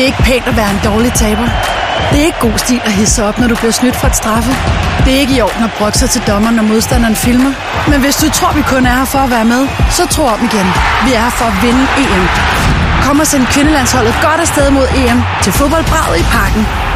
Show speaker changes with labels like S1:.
S1: Det er ikke pænt at være en dårlig taber. Det er ikke god stil at hisse op, når du bliver snydt for et straffe. Det er ikke i orden at brokke sig til dommeren, når modstanderen filmer. Men hvis du tror, vi kun er her for at være med, så tro om igen. Vi er her for at vinde EM. Kom og send kvindelandsholdet godt afsted mod EM til fodboldbraget i parken